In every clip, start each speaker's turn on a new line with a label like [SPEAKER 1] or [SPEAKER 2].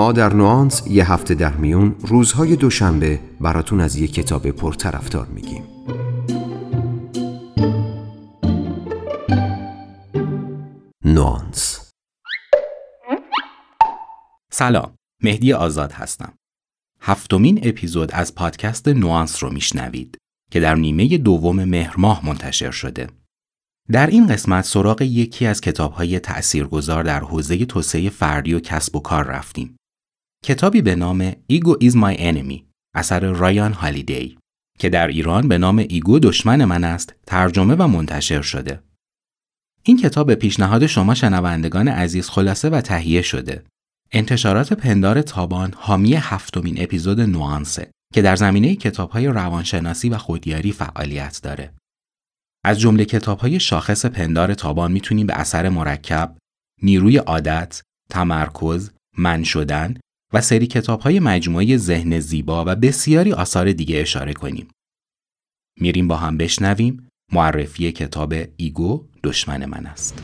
[SPEAKER 1] ما در نوانس یه هفته در میون روزهای دوشنبه براتون از یه کتاب پرطرفدار میگیم. نوانس.
[SPEAKER 2] سلام مهدی آزاد هستم. هفتمین اپیزود از پادکست نوانس رو میشنوید که در نیمه دوم مهر ماه منتشر شده. در این قسمت سراغ یکی از کتابهای تأثیرگذار در حوزه توسعه فردی و کسب و کار رفتیم. کتابی به نام Ego is my enemy اثر رایان هالیدی که در ایران به نام ایگو دشمن من است ترجمه و منتشر شده. این کتاب به پیشنهاد شما شنوندگان عزیز خلاصه و تهیه شده. انتشارات پندار تابان حامی هفتمین اپیزود نوانسه که در زمینه کتابهای روانشناسی و خودیاری فعالیت داره. از جمله های شاخص پندار تابان می‌تونیم به اثر مرکب، نیروی عادت، تمرکز، من شدن و سری های مجموعه ذهن زیبا و بسیاری آثار دیگه اشاره کنیم. میریم با هم بشنویم معرفی کتاب ایگو دشمن من است.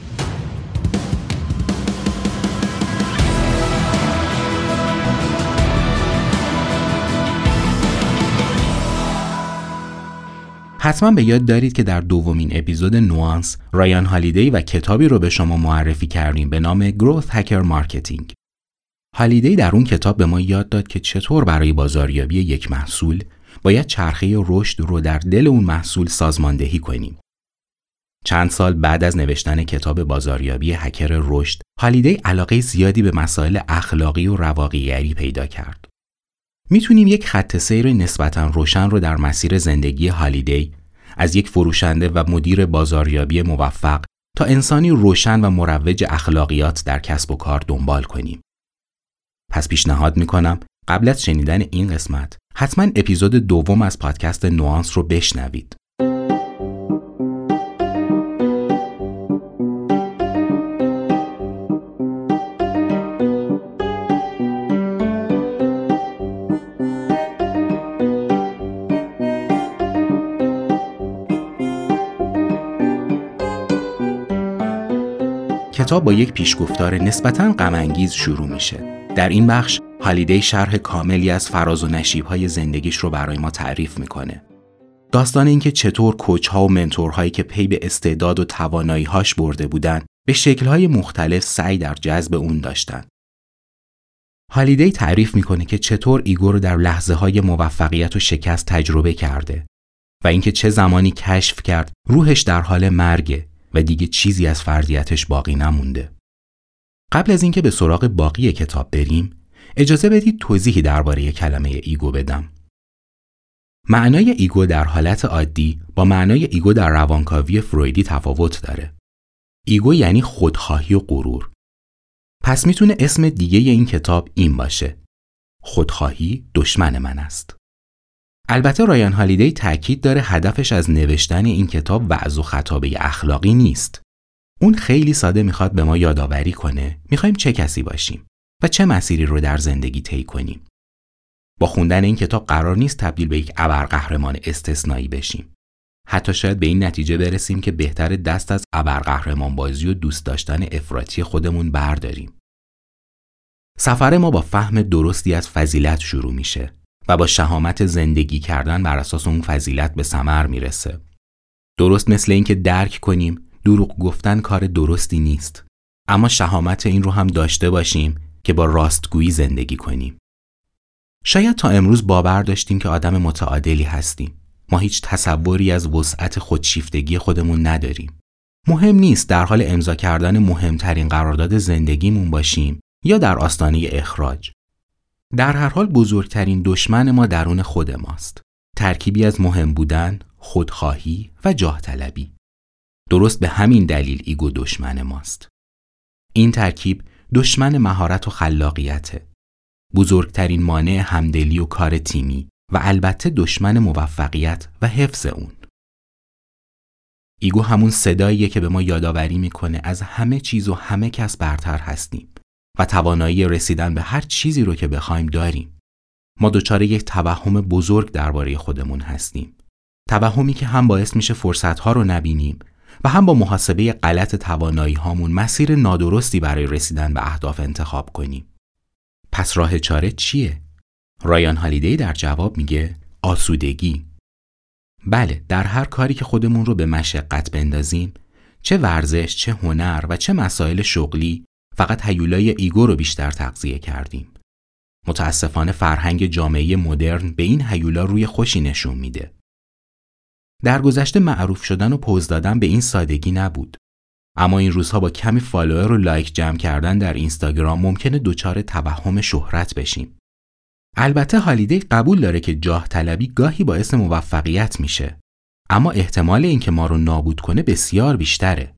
[SPEAKER 2] حتما به یاد دارید که در دومین اپیزود نوانس رایان هالیدی و کتابی رو به شما معرفی کردیم به نام Growth Hacker Marketing. هالیدی در اون کتاب به ما یاد داد که چطور برای بازاریابی یک محصول باید چرخه رشد رو در دل اون محصول سازماندهی کنیم. چند سال بعد از نوشتن کتاب بازاریابی هکر رشد، هالیدی علاقه زیادی به مسائل اخلاقی و رواقیگری پیدا کرد. می‌تونیم یک خط سیر نسبتا روشن رو در مسیر زندگی هالیدی از یک فروشنده و مدیر بازاریابی موفق تا انسانی روشن و مروج اخلاقیات در کسب و کار دنبال کنیم. پس پیشنهاد می‌کنم قبل از شنیدن این قسمت حتما اپیزود دوم از پادکست نوانس رو بشنوید. کتاب با یک پیشگفتار نسبتا غمانگیز شروع میشه. در این بخش هالیدی شرح کاملی از فراز و های زندگیش رو برای ما تعریف می‌کنه. داستان اینکه چطور coach و mentor هایی که پی به استعداد و توانایی‌هاش برده بودن به شکل‌های مختلف سعی در جذب اون داشتن. هالیدی تعریف می‌کنه که چطور ego رو در لحظه های موفقیت و شکست تجربه کرده و اینکه چه زمانی کشف کرد روحش در حال مرگه و دیگه چیزی از فردیتش باقی نمونده. قبل از اینکه به سراغ باقی کتاب بریم، اجازه بدید توضیحی درباره کلمه ego بدم. معنای ego در حالت عادی با معنای ego در روانکاوی فرویدی تفاوت داره. ego یعنی خودخواهی و غرور. پس می‌تونه اسم دیگه این کتاب این باشه. خودخواهی دشمن من است. البته رایان هالیدی تاکید داره هدفش از نوشتن این کتاب وعظ و خطابه اخلاقی نیست. اون خیلی ساده می‌خواد به ما یادآوری کنه می‌خوایم چه کسی باشیم و چه مسیری رو در زندگی طی کنیم. با خوندن این کتاب قرار نیست تبدیل به یک ابرقهرمان استثنایی بشیم. حتی شاید به این نتیجه برسیم که بهتر دست از ابرقهرمان بازی و دوست داشتن افراطی خودمون برداریم. سفر ما با فهم درستی از فضیلت شروع میشه و با شهامت زندگی کردن بر اساس اون فضیلت به ثمر می‌رسه. درست مثل اینکه درک کنیم دروغ گفتن کار درستی نیست. اما شهامت این رو هم داشته باشیم که با راستگویی زندگی کنیم. شاید تا امروز باور داشتیم که آدم متعادلی هستیم. ما هیچ تصوری از وسعت خودشیفتگی خودمون نداریم. مهم نیست در حال امضا کردن مهمترین قرارداد زندگیمون باشیم یا در آستانه اخراج. در هر حال بزرگترین دشمن ما درون خود ماست. ترکیبی از مهم بودن، خودخواهی و جاه طلبی. درست به همین دلیل ego دشمن ماست. این ترکیب دشمن مهارت و خلاقیته. بزرگترین مانع همدلی و کار تیمی و البته دشمن موفقیت و حفظ اون. ego همون صداییه که به ما یادآوری می‌کنه از همه چیز و همه کس برتر هستیم و توانایی رسیدن به هر چیزی رو که بخوایم داریم. ما دچار یک توهم بزرگ درباره خودمون هستیم. توهمی که هم باعث میشه فرصتها رو نبینیم و هم با محاسبه غلط توانایی هامون مسیر نادرستی برای رسیدن به اهداف انتخاب کنیم. پس راه چاره چیه؟ رایان هالیدی در جواب میگه آسودگی. بله در هر کاری که خودمون رو به مشقت بندازیم چه ورزش، چه هنر و چه مسائل شغلی فقط هیولای ego رو بیشتر تغذیه کردیم. متاسفانه فرهنگ جامعه مدرن به این هیولا روی خوشی نشون میده. در گذشته معروف شدن و پوز دادن به این سادگی نبود. اما این روزها با کمی فالوور و لایک جمع کردن در اینستاگرام ممکنه دچار توهم شهرت بشیم. البته هالیدی قبول داره که جاه طلبی گاهی باعث موفقیت میشه. اما احتمال اینکه ما رو نابود کنه بسیار بیشتره.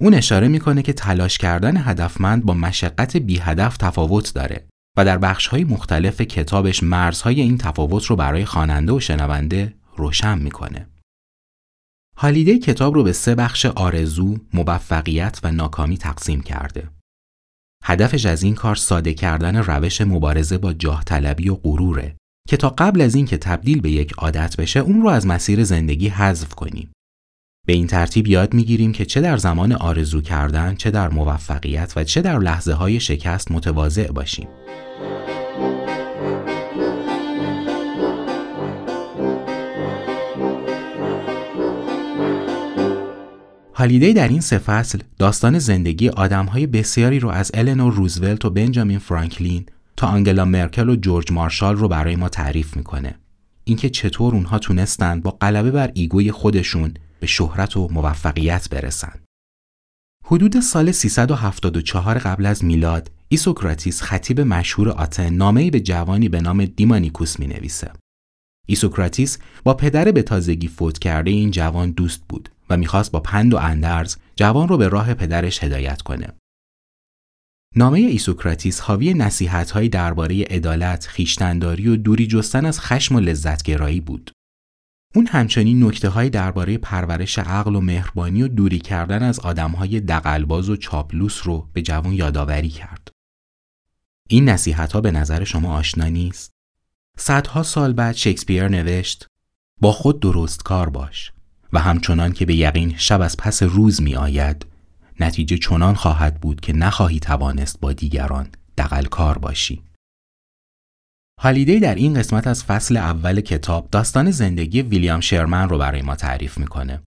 [SPEAKER 2] اون اشاره می‌کنه که تلاش کردن هدفمند با مشقت بی هدف تفاوت داره و در بخشهای مختلف کتابش مرزهای این تفاوت رو برای خواننده و شنونده روشن می‌کنه. هالیدی کتاب رو به سه بخش آرزو، موفقیت و ناکامی تقسیم کرده. هدفش از این کار ساده کردن روش مبارزه با جاه طلبی و غروره که تا قبل از اینکه تبدیل به یک عادت بشه اون رو از مسیر زندگی حذف کنیم. به این ترتیب یاد می‌گیریم که چه در زمان آرزو کردن، چه در موفقیت و چه در لحظه های شکست متواضع باشیم. هالیدی در این سه فصل داستان زندگی آدمهای بسیاری رو از النور روزولت و بنجامین فرانکلین تا آنگلا مرکل و جورج مارشال رو برای ما تعریف می‌کنه. اینکه چطور اونها تونستند با غلبه بر ایگوی خودشون به شهرت و موفقیت برسن. حدود سال 374 قبل از میلاد ایسوکراتیس خطیب مشهور آتن نامه‌ای به جوانی به نام دیمانیکوس می نویسه. ایسوکراتیس با پدر به تازگی فوت کرده این جوان دوست بود و می‌خواست با پند و اندرز جوان رو به راه پدرش هدایت کنه. نامه ایسوکراتیس حاوی نصیحت‌هایی درباره عدالت، خویشتنداری و دوری جستن از خشم و لذتگرایی بود. اون همچنین نکته درباره پرورش عقل و مهربانی و دوری کردن از آدمهای دقلباز و چاپلوس رو به جوان یادآوری کرد. این نصیحت ها به نظر شما آشنا نیست؟ صدها سال بعد شکسپیر نوشت با خود درست کار باش و همچنان که به یقین شب از پس روز می آید نتیجه چنان خواهد بود که نخواهی توانست با دیگران دقل کار باشی. هالیدی در این قسمت از فصل اول کتاب داستان زندگی ویلیام شرمن رو برای ما تعریف می‌کنه.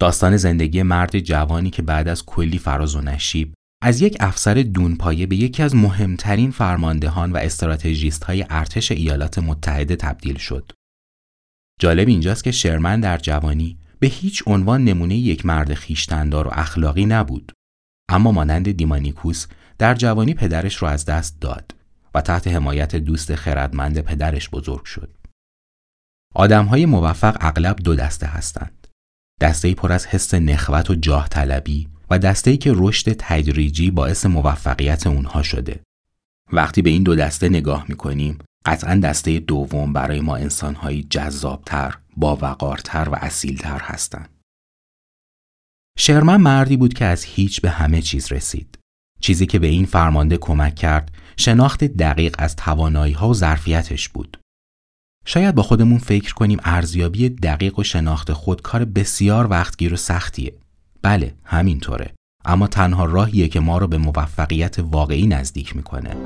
[SPEAKER 2] داستان زندگی مرد جوانی که بعد از کلی فراز و نشیب از یک افسر دونپایه به یکی از مهمترین فرماندهان و استراتژیست های ارتش ایالات متحده تبدیل شد. جالب اینجاست که شرمن در جوانی به هیچ عنوان نمونه یک مرد خیشتندار و اخلاقی نبود. اما مانند دیمانیکوس در جوانی پدرش را از دست داد و تحت حمایت دوست خردمند پدرش بزرگ شد. آدم های موفق اغلب دو دسته هستند. دسته پر از حس نخوت و جاه طلبی و دسته که رشد تدریجی باعث موفقیت اونها شده. وقتی به این دو دسته نگاه می‌کنیم قطعا دسته دوم برای ما انسانهایی جذابتر، باوقارتر و اصیلتر هستند. شرمن مردی بود که از هیچ به همه چیز رسید. چیزی که به این فرمانده کمک کرد شناخت دقیق از توانایی ها و ظرفیتش بود. شاید با خودمون فکر کنیم ارزیابی دقیق و شناخت خود کار بسیار وقتگیر و سختیه. بله همینطوره اما تنها راهیه که ما رو به موفقیت واقعی نزدیک می‌کنه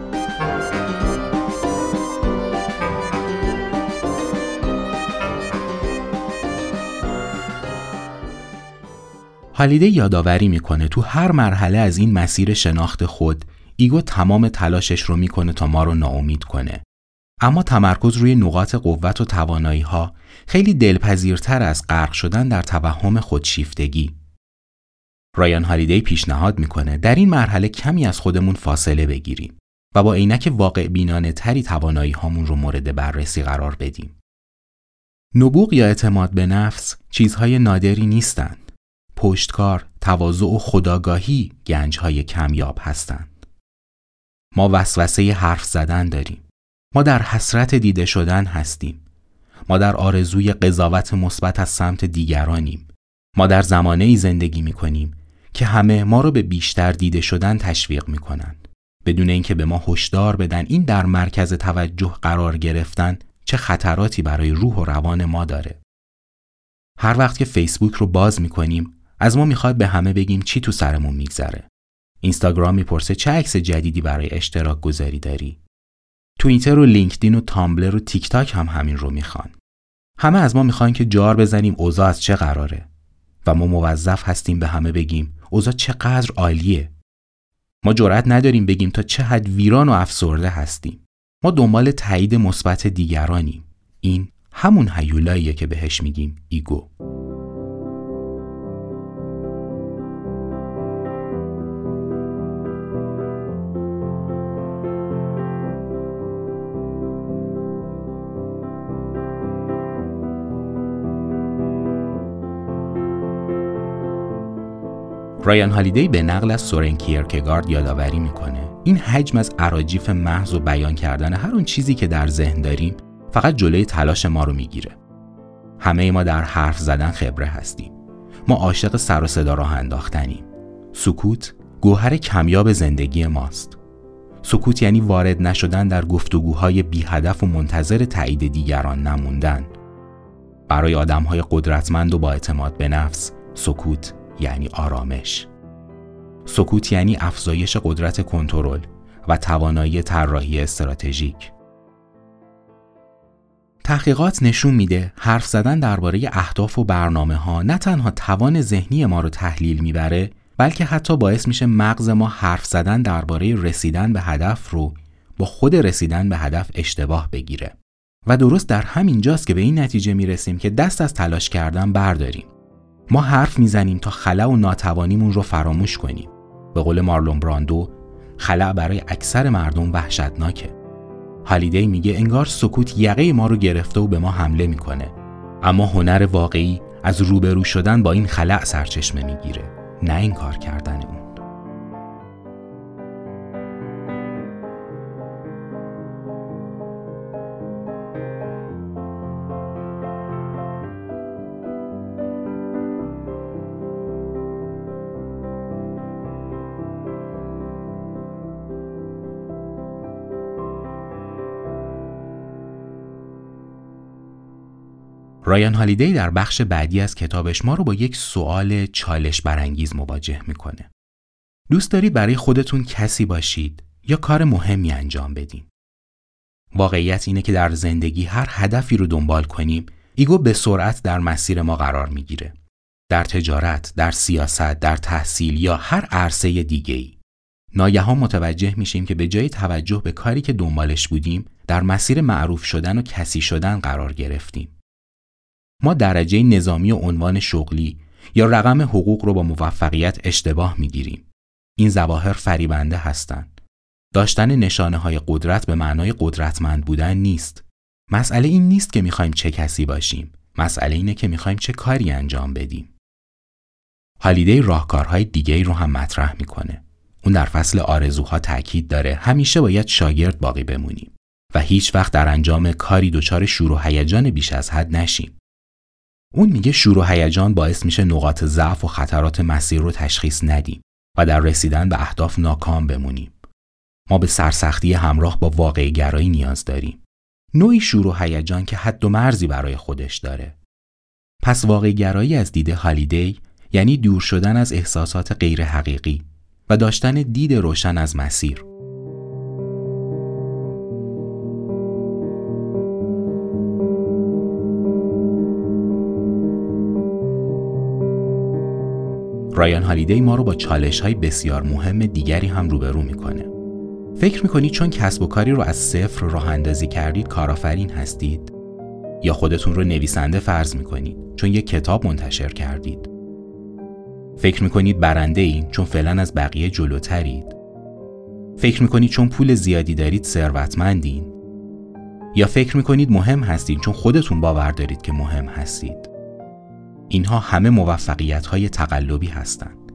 [SPEAKER 2] هالیده یادآوری می‌کنه تو هر مرحله از این مسیر شناخت خود ایگو تمام تلاشش رو می‌کنه تا ما رو ناامید کنه اما تمرکز روی نقاط قوت و توانایی ها خیلی دلپذیرتر از غرق شدن در توهم خودشیفتگی رایان هالیدی پیشنهاد می‌کنه در این مرحله کمی از خودمون فاصله بگیریم و با عینک واقع بینانه تری توانایی هامون رو مورد بررسی قرار بدیم. نبوغ یا اعتماد به نفس چیزهای نادری نیستند. پشتکار، تواضع و خداگاهی گنجهای کمیاب هستند. ما وسوسه حرف زدن داریم. ما در حسرت دیده شدن هستیم. ما در آرزوی قضاوت مثبت از سمت دیگرانیم. ما در زمانه ای زندگی می کنیم که همه ما رو به بیشتر دیده شدن تشویق می کنند. بدون اینکه به ما هشدار بدن این در مرکز توجه قرار گرفتن چه خطراتی برای روح و روان ما داره. هر وقت که فیسبوک رو باز می کنیم از ما می‌خواد به همه بگیم چی تو سرمون میگذره. اینستاگرام می‌پرسه چه عکس جدیدی برای اشتراک گذاری داری؟ توییتر و لینکدین و تامبلر و تیک تاک هم همین رو می‌خوان. همه از ما می‌خوان که جار بزنیم اوضاع از چه قراره. و ما موظف هستیم به همه بگیم اوضاع چقدر عالیه. ما جرأت نداریم بگیم تا چه حد ویران و افسرده هستیم. ما دنبال تایید مثبت دیگرانیم. این همون هیولاییه که بهش میگیم ایگو. رایان هالیدی به نقل از سورن کیرکگارد یادآوری می‌کنه. این حجم از عراجیف محض و بیان کردن هر اون چیزی که در ذهن داریم فقط جلوی تلاش ما رو می‌گیره. همه ما در حرف زدن خبره هستیم. ما عاشق سر و صدا راه انداختنیم. سکوت گوهر کمیاب زندگی ماست. سکوت یعنی وارد نشدن در گفتگوهای بی هدف و منتظر تایید دیگران نموندن. برای آدمهای قدرتمند و با اعتماد به نفس سکوت یعنی آرامش. سکوت یعنی افزایش قدرت کنترل و توانایی طراحی استراتژیک. تحقیقات نشون میده حرف زدن درباره اهداف و برنامه ها نه تنها توان ذهنی ما رو تحلیل می‌بره بلکه حتی باعث میشه مغز ما حرف زدن درباره رسیدن به هدف رو با خود رسیدن به هدف اشتباه بگیره. و درست در همین جاست که به این نتیجه می‌رسیم که دست از تلاش کردن برداریم. ما حرف می‌زنیم تا خلع و ناتوانیمون رو فراموش کنیم. به قول مارلون براندو خلع برای اکثر مردم وحشتناکه. هالیدی میگه انگار سکوت یقه ما رو گرفته و به ما حمله می‌کنه. اما هنر واقعی از روبرو شدن با این خلع سرچشمه می‌گیره نه این کار کردن اون. رایان هالیدی در بخش بعدی از کتابش ما رو با یک سوال چالش برانگیز مواجه می‌کنه. دوست دارید برای خودتون کسی باشید یا کار مهمی انجام بدین؟ واقعیت اینه که در زندگی هر هدفی رو دنبال کنیم ایگو به سرعت در مسیر ما قرار می‌گیره. در تجارت، در سیاست، در تحصیل یا هر عرصه دیگه ای. ناگهان متوجه میشیم که به جای توجه به کاری که دنبالش بودیم در مسیر معروف شدن و کسی شدن قرار گرفتیم. ما درجه نظامی و عنوان شغلی یا رقم حقوق رو با موفقیت اشتباه می‌گیریم. این زواهر فریبنده هستند. داشتن نشانه های قدرت به معنای قدرتمند بودن نیست. مسئله این نیست که می‌خوایم چه کسی باشیم. مسئله اینه که می‌خوایم چه کاری انجام بدیم. هالیدی راهکارهای دیگه رو هم مطرح می‌کنه. اون در فصل آرزوها تاکید داره همیشه باید شاگرد باقی بمونیم و هیچ وقت در انجام کاری دچار شور و هیجان بیش از حد نشیم. اون میگه شور و هیجان باعث میشه نقاط ضعف و خطرات مسیر رو تشخیص ندیم و در رسیدن به اهداف ناکام بمونیم. ما به سرسختی همراه با واقع گرایی نیاز داریم. نوعی شور و هیجان که حد و مرزی برای خودش داره. پس واقع گرایی از دید هالیدی یعنی دور شدن از احساسات غیر حقیقی و داشتن دید روشن از مسیر. رایان هالیدی ما رو با چالش های بسیار مهم دیگری هم روبرو می‌کنه. فکر می‌کنید چون کسب و کاری رو از صفر راه اندازی کردید کارآفرین هستید؟ یا خودتون رو نویسنده فرض می‌کنید چون یک کتاب منتشر کردید؟ فکر می‌کنید برنده این چون فعلا از بقیه جلوترید؟ فکر می‌کنید چون پول زیادی دارید ثروتمندین؟ یا فکر می‌کنید مهم هستید چون خودتون باور دارید که مهم هستید؟ اینها همه موفقیت های تقلبی هستند.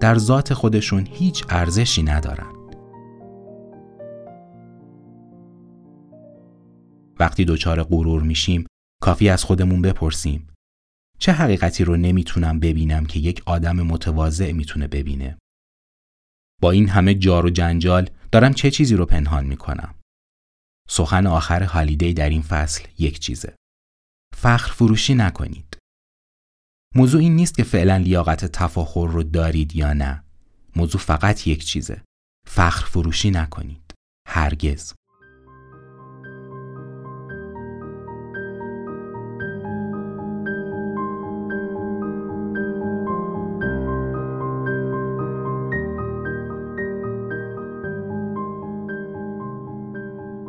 [SPEAKER 2] در ذات خودشون هیچ ارزشی ندارند. وقتی دچار غرور میشیم کافی از خودمون بپرسیم چه حقیقتی رو نمی‌تونم ببینم که یک آدم متواضع می‌تونه ببینه با این همه جار و جنجال دارم چه چیزی رو پنهان می‌کنم سخن آخر هالیدی در این فصل یک چیزه فخر فروشی نکنید موضوع این نیست که فعلا لیاقت تفاخر رو دارید یا نه. موضوع فقط یک چیزه. فخر فروشی نکنید. هرگز.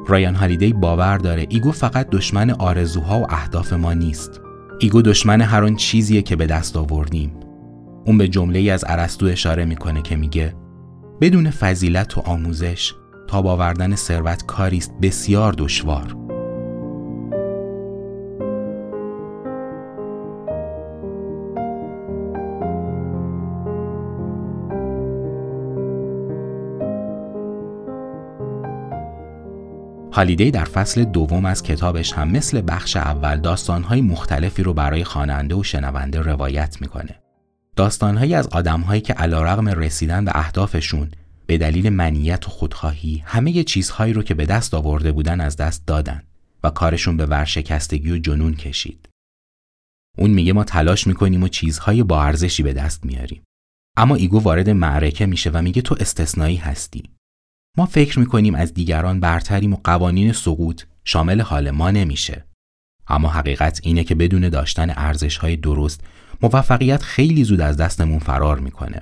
[SPEAKER 2] رایان هالیدی باور داره. ایگو فقط دشمن آرزوها و اهداف ما نیست. ایگو دشمن هر آن چیزیه که به دست آوردیم. اون به جمله از ارسطو اشاره می‌کنه که میگه بدون فضیلت و آموزش تا آوردن ثروت کاری است بسیار دشوار. هالیدی در فصل دوم از کتابش هم مثل بخش اول داستانهای مختلفی رو برای خواننده و شنونده روایت می‌کنه. داستانهایی از آدمهایی که علیرغم رسیدن به اهدافشون به دلیل منیت و خودخواهی همه چیزهایی رو که به دست آورده بودن از دست دادن و کارشون به ورشکستگی و جنون کشید. اون میگه ما تلاش می‌کنیم و چیزهای با ارزشی به دست میاریم. اما ایگو وارد معرکه میشه و میگه تو استثنایی هستی. ما فکر می‌کنیم از دیگران برتریم و قوانین سقوط شامل حال ما نمیشه. اما حقیقت اینه که بدون داشتن ارزش های درست موفقیت خیلی زود از دستمون فرار می‌کنه.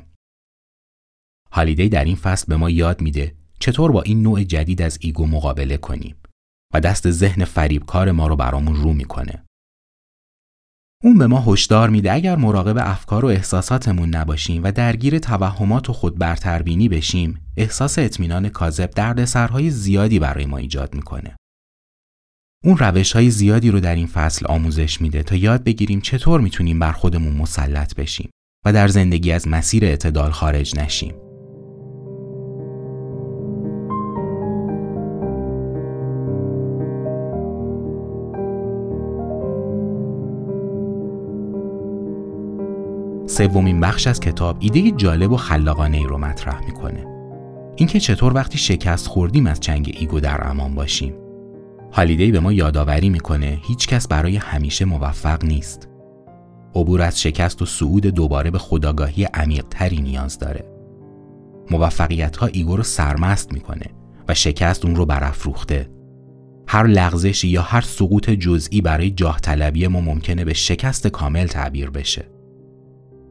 [SPEAKER 2] هالیدی در این فصل به ما یاد میده چطور با این نوع جدید از ایگو مقابله کنیم و دست ذهن فریبکار ما رو برامون رو می‌کنه. اون به ما هشدار میده اگر مراقب افکار و احساساتمون نباشیم و درگیر توهمات و خود برتربینی بشیم احساس اطمینان کاذب دردسرهای زیادی برای ما ایجاد می‌کنه. اون روش های زیادی رو در این فصل آموزش میده تا یاد بگیریم چطور می‌تونیم بر خودمون مسلط بشیم و در زندگی از مسیر اعتدال خارج نشیم. سومین بخش از کتاب ایده جالب و خلاقانه ای رو مطرح می‌کنه. اینکه چطور وقتی شکست خوردیم از چنگ ایگو در امان باشیم. هالیدی به ما یادآوری می‌کنه هیچ کس برای همیشه موفق نیست. عبور از شکست و صعود دوباره به خودآگاهی عمیقتری نیاز داره. موفقیت ها ایگو رو سرمست می‌کنه و شکست اون رو برافروخته. هر لغزشی یا هر سقوط جزئی برای جاه طلبی ما ممکنه به شکست کامل تعبیر بشه.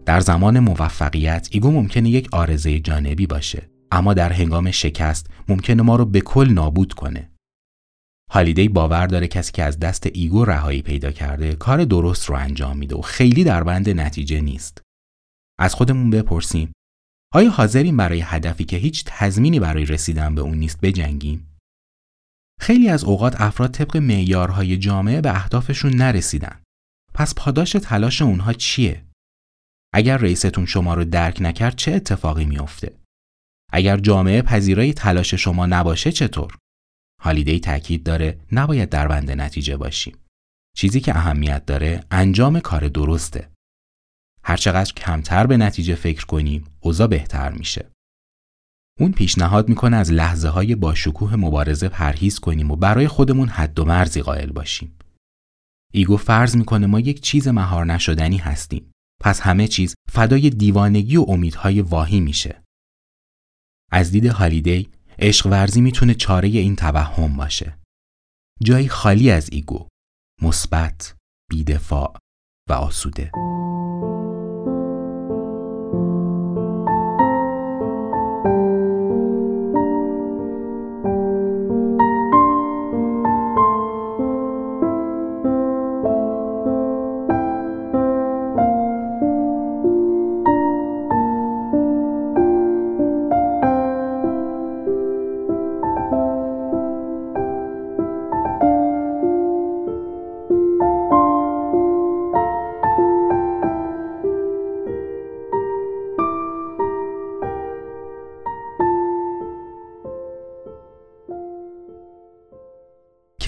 [SPEAKER 2] در زمان موفقیت ایگو ممکنه یک عارضه جانبی باشه اما در هنگام شکست ممکنه ما رو به کل نابود کنه. هالیدی باور داره کسی که از دست ایگو رهایی پیدا کرده کار درست رو انجام میده و خیلی در بند نتیجه نیست. از خودمون بپرسیم آیا حاضریم برای هدفی که هیچ تضمینی برای رسیدن به اون نیست بجنگیم؟ خیلی از اوقات افراد طبق معیارهای جامعه به اهدافشون نرسیدن. پس پاداش تلاش اونها چیه؟ اگر رئیستون شما رو درک نکرد چه اتفاقی میافته؟ اگر جامعه پذیرای تلاش شما نباشه چطور؟ هالیدی تاکید داره نباید در بند نتیجه باشیم. چیزی که اهمیت داره انجام کار درسته. هرچقدر کمتر به نتیجه فکر کنیم اوضاع بهتر میشه. اون پیشنهاد می‌کنه از لحظه های با شکوه مبارزه پرهیز کنیم و برای خودمون حد و مرزی قائل باشیم. ایگو فرض می‌کنه ما یک چیز مهار نشدنی هستیم. پس همه چیز فدای دیوانگی و امیدهای واهی میشه. از دید هالیدی عشق ورزی می‌تونه چاره این توهم باشه. جایی خالی از ایگو، مثبت، بیدفاع و آسوده.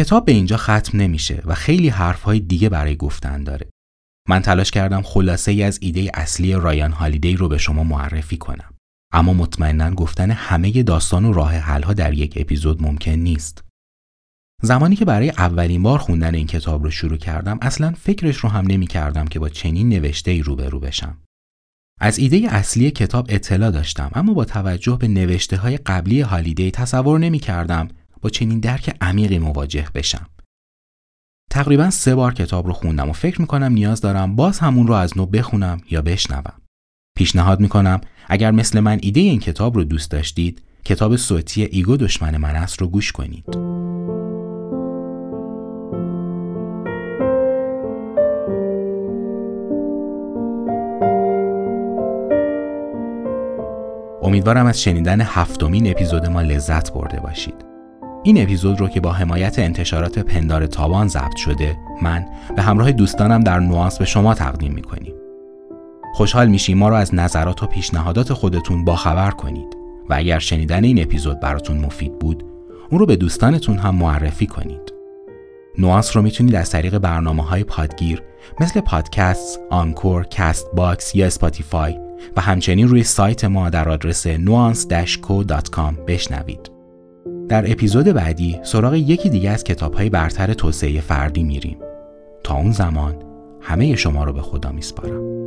[SPEAKER 2] کتاب به اینجا ختم نمیشه و خیلی حرفهای دیگه برای گفتن داره. من تلاش کردم خلاصه ای از ایده اصلی رایان هالیدی رو به شما معرفی کنم. اما مطمئنا گفتن همه داستان و راه حلها در یک اپیزود ممکن نیست. زمانی که برای اولین بار خوندن این کتاب رو شروع کردم اصلا فکرش رو هم نمی کردم که با چنین نوشته ای روبرو بشم. از ایده اصلی کتاب اطلاع داشتم اما با توجه به نوشته های قبلی هالیدی تصور نمی کردم با چنین درک عمیقی مواجه بشم. تقریبا سه بار کتاب رو خوندم و فکر می‌کنم نیاز دارم باز همون رو از نو بخونم یا بشنوم. پیشنهاد می‌کنم اگر مثل من ایده این کتاب رو دوست داشتید کتاب صوتی ایگو دشمن من است رو گوش کنید. امیدوارم از شنیدن هفتمین اپیزود ما لذت برده باشید. این اپیزود رو که با حمایت انتشارات پندار تابان ضبط شده من به همراه دوستانم در نوانس به شما تقدیم می‌کنیم. خوشحال میشیم ما رو از نظرات و پیشنهادات خودتون باخبر کنید و اگر شنیدن این اپیزود براتون مفید بود اون رو به دوستانتون هم معرفی کنید. نوانس رو می‌تونید از طریق برنامه های پادگیر مثل پادکست، Anchor، Castbox یا Spotify و همچنین روی سایت ما در آدرس nuance-co.com بشنوید. در اپیزود بعدی سراغ یکی دیگه از کتاب های برتر توسعه فردی میریم. تا اون زمان همه شما رو به خدا میسپارم.